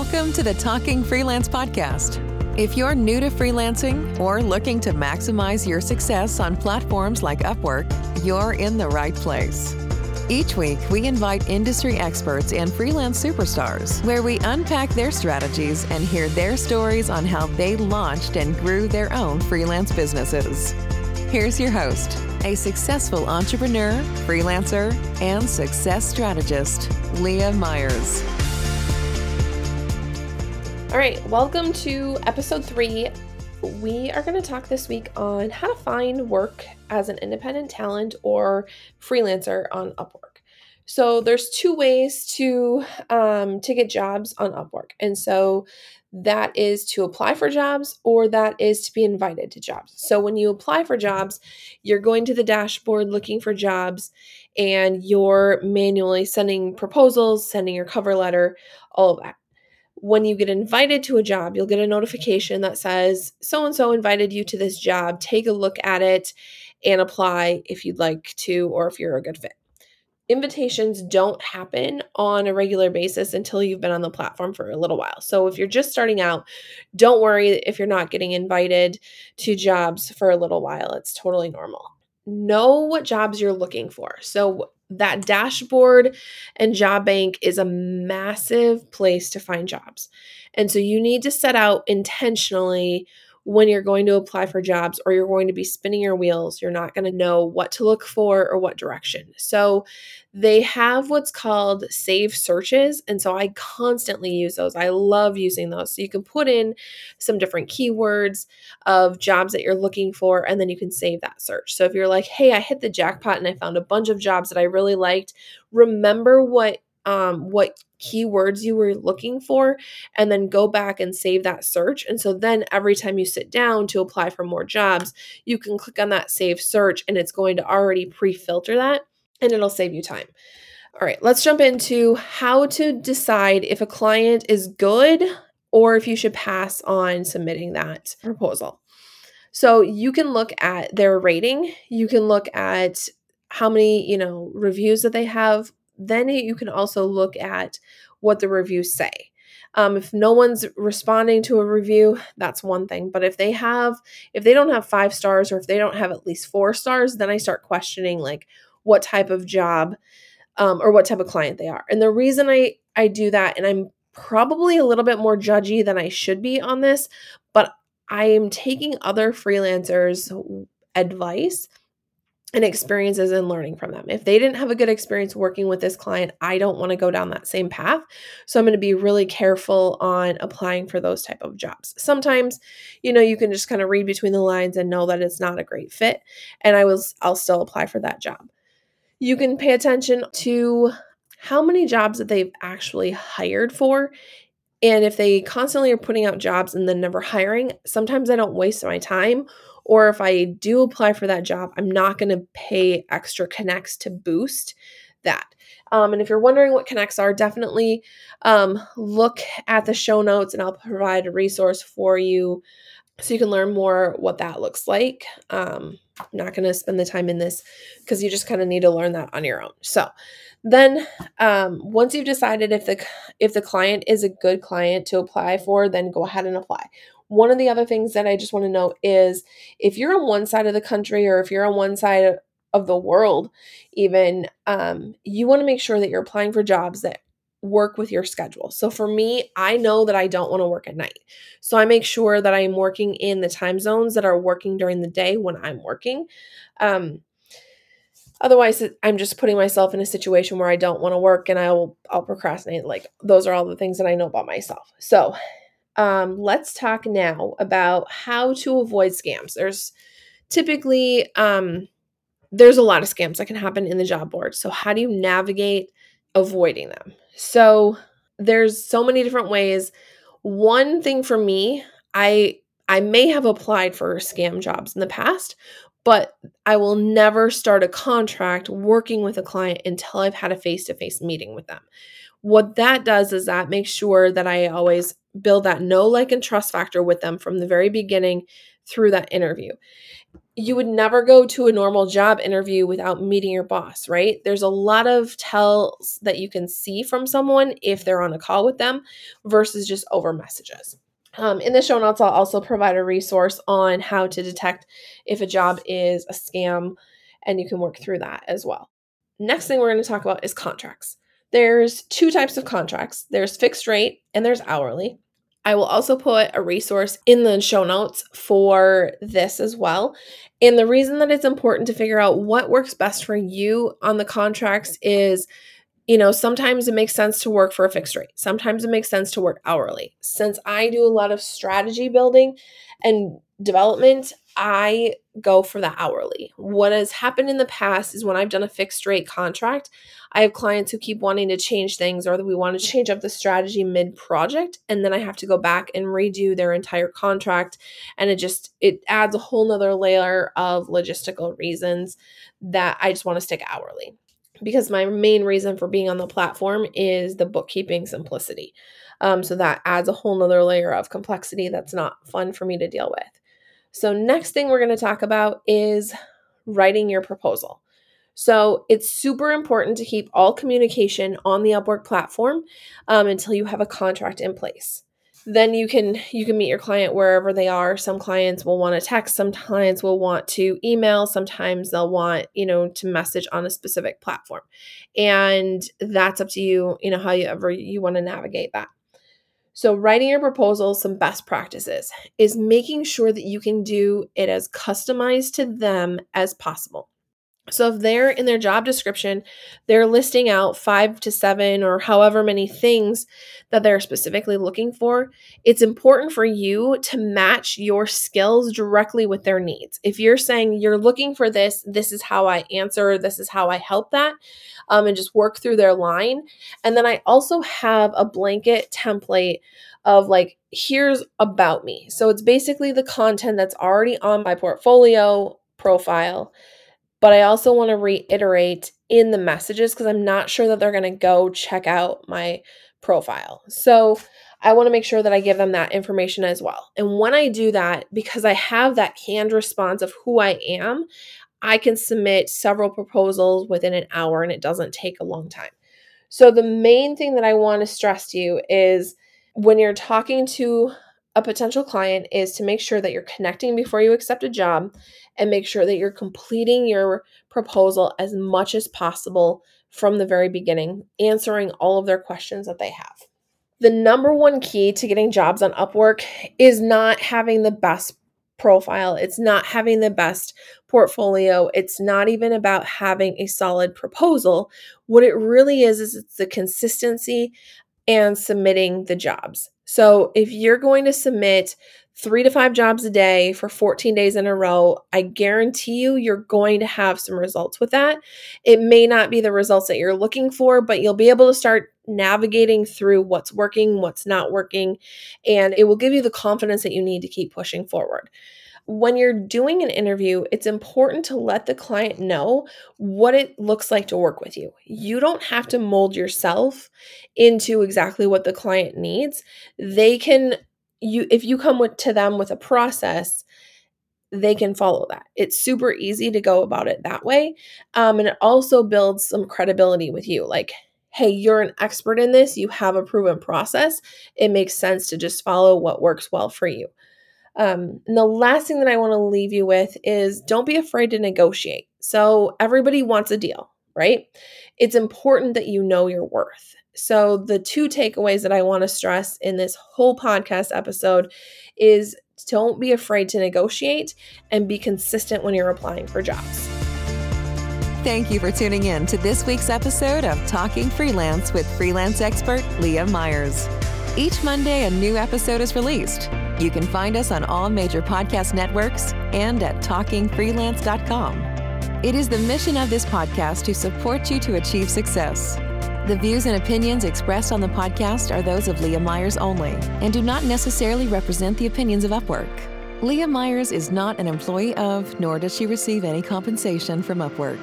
Welcome to the Talking Freelance Podcast. If you're new to freelancing or looking to maximize your success on platforms like Upwork, you're in the right place. Each week, we invite industry experts and freelance superstars where we unpack their strategies and hear their stories on how they launched and grew their own freelance businesses. Here's your host, a successful entrepreneur, freelancer, and success strategist, Leah Myers. All right, welcome to episode three. We are going to talk this week on how to find work as an independent talent or freelancer on Upwork. So there's two ways to um, to get jobs on Upwork, and so that is to apply for jobs or that is to be invited to jobs. So when you apply for jobs, you're going to the dashboard looking for jobs, and you're manually sending proposals, sending your cover letter, all of that when you get invited to a job, you'll get a notification that says, so and so invited you to this job. Take a look at it and apply if you'd like to or if you're a good fit. Invitations don't happen on a regular basis until you've been on the platform for a little while. So if you're just starting out, don't worry if you're not getting invited to jobs for a little while. It's totally normal. Know what jobs you're looking for. So that dashboard and job bank is a massive place to find jobs. And so you need to set out intentionally when you're going to apply for jobs or you're going to be spinning your wheels. You're not going to know what to look for or what direction. So they have what's called save searches. And so I constantly use those. I love using those. So you can put in some different keywords of jobs that you're looking for, and then you can save that search. So if you're like, hey, I hit the jackpot and I found a bunch of jobs that I really liked, remember what um, what keywords you were looking for and then go back and save that search. And so then every time you sit down to apply for more jobs, you can click on that save search and it's going to already pre filter that and it'll save you time. All right, let's jump into how to decide if a client is good or if you should pass on submitting that proposal. So you can look at their rating, you can look at how many, you know, reviews that they have then you can also look at what the reviews say. Um, if no one's responding to a review, that's one thing. But if they have, if they don't have five stars or if they don't have at least four stars, then I start questioning like what type of job um, or what type of client they are. And the reason I I do that, and I'm probably a little bit more judgy than I should be on this, but I am taking other freelancers' advice and experiences and learning from them. If they didn't have a good experience working with this client, I don't want to go down that same path. So I'm going to be really careful on applying for those type of jobs. Sometimes, you know, you can just kind of read between the lines and know that it's not a great fit and I will I'll still apply for that job. You can pay attention to how many jobs that they've actually hired for and if they constantly are putting out jobs and then never hiring, sometimes I don't waste my time or if I do apply for that job, I'm not going to pay extra connects to boost that. Um, and if you're wondering what connects are, definitely um, look at the show notes and I'll provide a resource for you so you can learn more what that looks like. Um, I'm not going to spend the time in this because you just kind of need to learn that on your own. So then um, once you've decided if the if the client is a good client to apply for, then go ahead and apply. One of the other things that I just want to note is if you're on one side of the country or if you're on one side of the world, even, um, you want to make sure that you're applying for jobs that work with your schedule. So for me, I know that I don't want to work at night. So I make sure that I'm working in the time zones that are working during the day when I'm working. Um, otherwise i'm just putting myself in a situation where i don't want to work and i'll i'll procrastinate like those are all the things that i know about myself so um, let's talk now about how to avoid scams. There's typically um, there's a lot of scams that can happen in the job board. So how do you navigate avoiding them? So there's so many different ways. One thing for me, I I may have applied for scam jobs in the past, but I will never start a contract working with a client until I've had a face-to-face meeting with them. What that does is that makes sure that I always build that know, like, and trust factor with them from the very beginning through that interview. You would never go to a normal job interview without meeting your boss, right? There's a lot of tells that you can see from someone if they're on a call with them versus just over messages. Um, in the show notes, I'll also provide a resource on how to detect if a job is a scam, and you can work through that as well. Next thing we're going to talk about is contracts. There's two types of contracts there's fixed rate and there's hourly. I will also put a resource in the show notes for this as well. And the reason that it's important to figure out what works best for you on the contracts is you know, sometimes it makes sense to work for a fixed rate. Sometimes it makes sense to work hourly. Since I do a lot of strategy building and development, I go for the hourly. What has happened in the past is when I've done a fixed rate contract, I have clients who keep wanting to change things or that we want to change up the strategy mid project and then I have to go back and redo their entire contract and it just it adds a whole nother layer of logistical reasons that I just want to stick hourly. Because my main reason for being on the platform is the bookkeeping simplicity. Um, so that adds a whole nother layer of complexity that's not fun for me to deal with. So, next thing we're going to talk about is writing your proposal. So, it's super important to keep all communication on the Upwork platform um, until you have a contract in place. Then you can you can meet your client wherever they are. Some clients will want to text, some clients will want to email, sometimes they'll want, you know, to message on a specific platform. And that's up to you, you know, how you ever you want to navigate that. So, writing your proposal, some best practices is making sure that you can do it as customized to them as possible. So if they're in their job description, they're listing out five to seven or however many things that they're specifically looking for, it's important for you to match your skills directly with their needs. If you're saying you're looking for this, this is how I answer, this is how I help that, um, and just work through their line. And then I also have a blanket template of like, here's about me. So it's basically the content that's already on my portfolio profile but I also want to reiterate in the messages because I'm not sure that they're going to go check out my profile. So I want to make sure that I give them that information as well. And when I do that, because I have that canned response of who I am, I can submit several proposals within an hour and it doesn't take a long time. So the main thing that I want to stress to you is when you're talking to a potential client is to make sure that you're connecting before you accept a job and make sure that you're completing your proposal as much as possible from the very beginning, answering all of their questions that they have. The number one key to getting jobs on Upwork is not having the best profile, it's not having the best portfolio, it's not even about having a solid proposal. What it really is, is it's the consistency and submitting the jobs. So if you're going to submit three to five jobs a day for 14 days in a row, I guarantee you, you're going to have some results with that. It may not be the results that you're looking for, but you'll be able to start navigating through what's working, what's not working, and it will give you the confidence that you need to keep pushing forward when you're doing an interview, it's important to let the client know what it looks like to work with you. You don't have to mold yourself into exactly what the client needs. They can you if you come with, to them with a process, they can follow that. It's super easy to go about it that way. Um, and it also builds some credibility with you. Like, hey, you're an expert in this, you have a proven process. It makes sense to just follow what works well for you. Um, and the last thing that I want to leave you with is don't be afraid to negotiate. So, everybody wants a deal, right? It's important that you know your worth. So, the two takeaways that I want to stress in this whole podcast episode is don't be afraid to negotiate and be consistent when you're applying for jobs. Thank you for tuning in to this week's episode of Talking Freelance with freelance expert Leah Myers. Each Monday, a new episode is released. You can find us on all major podcast networks and at talkingfreelance.com. It is the mission of this podcast to support you to achieve success. The views and opinions expressed on the podcast are those of Leah Myers only and do not necessarily represent the opinions of Upwork. Leah Myers is not an employee of, nor does she receive any compensation from Upwork.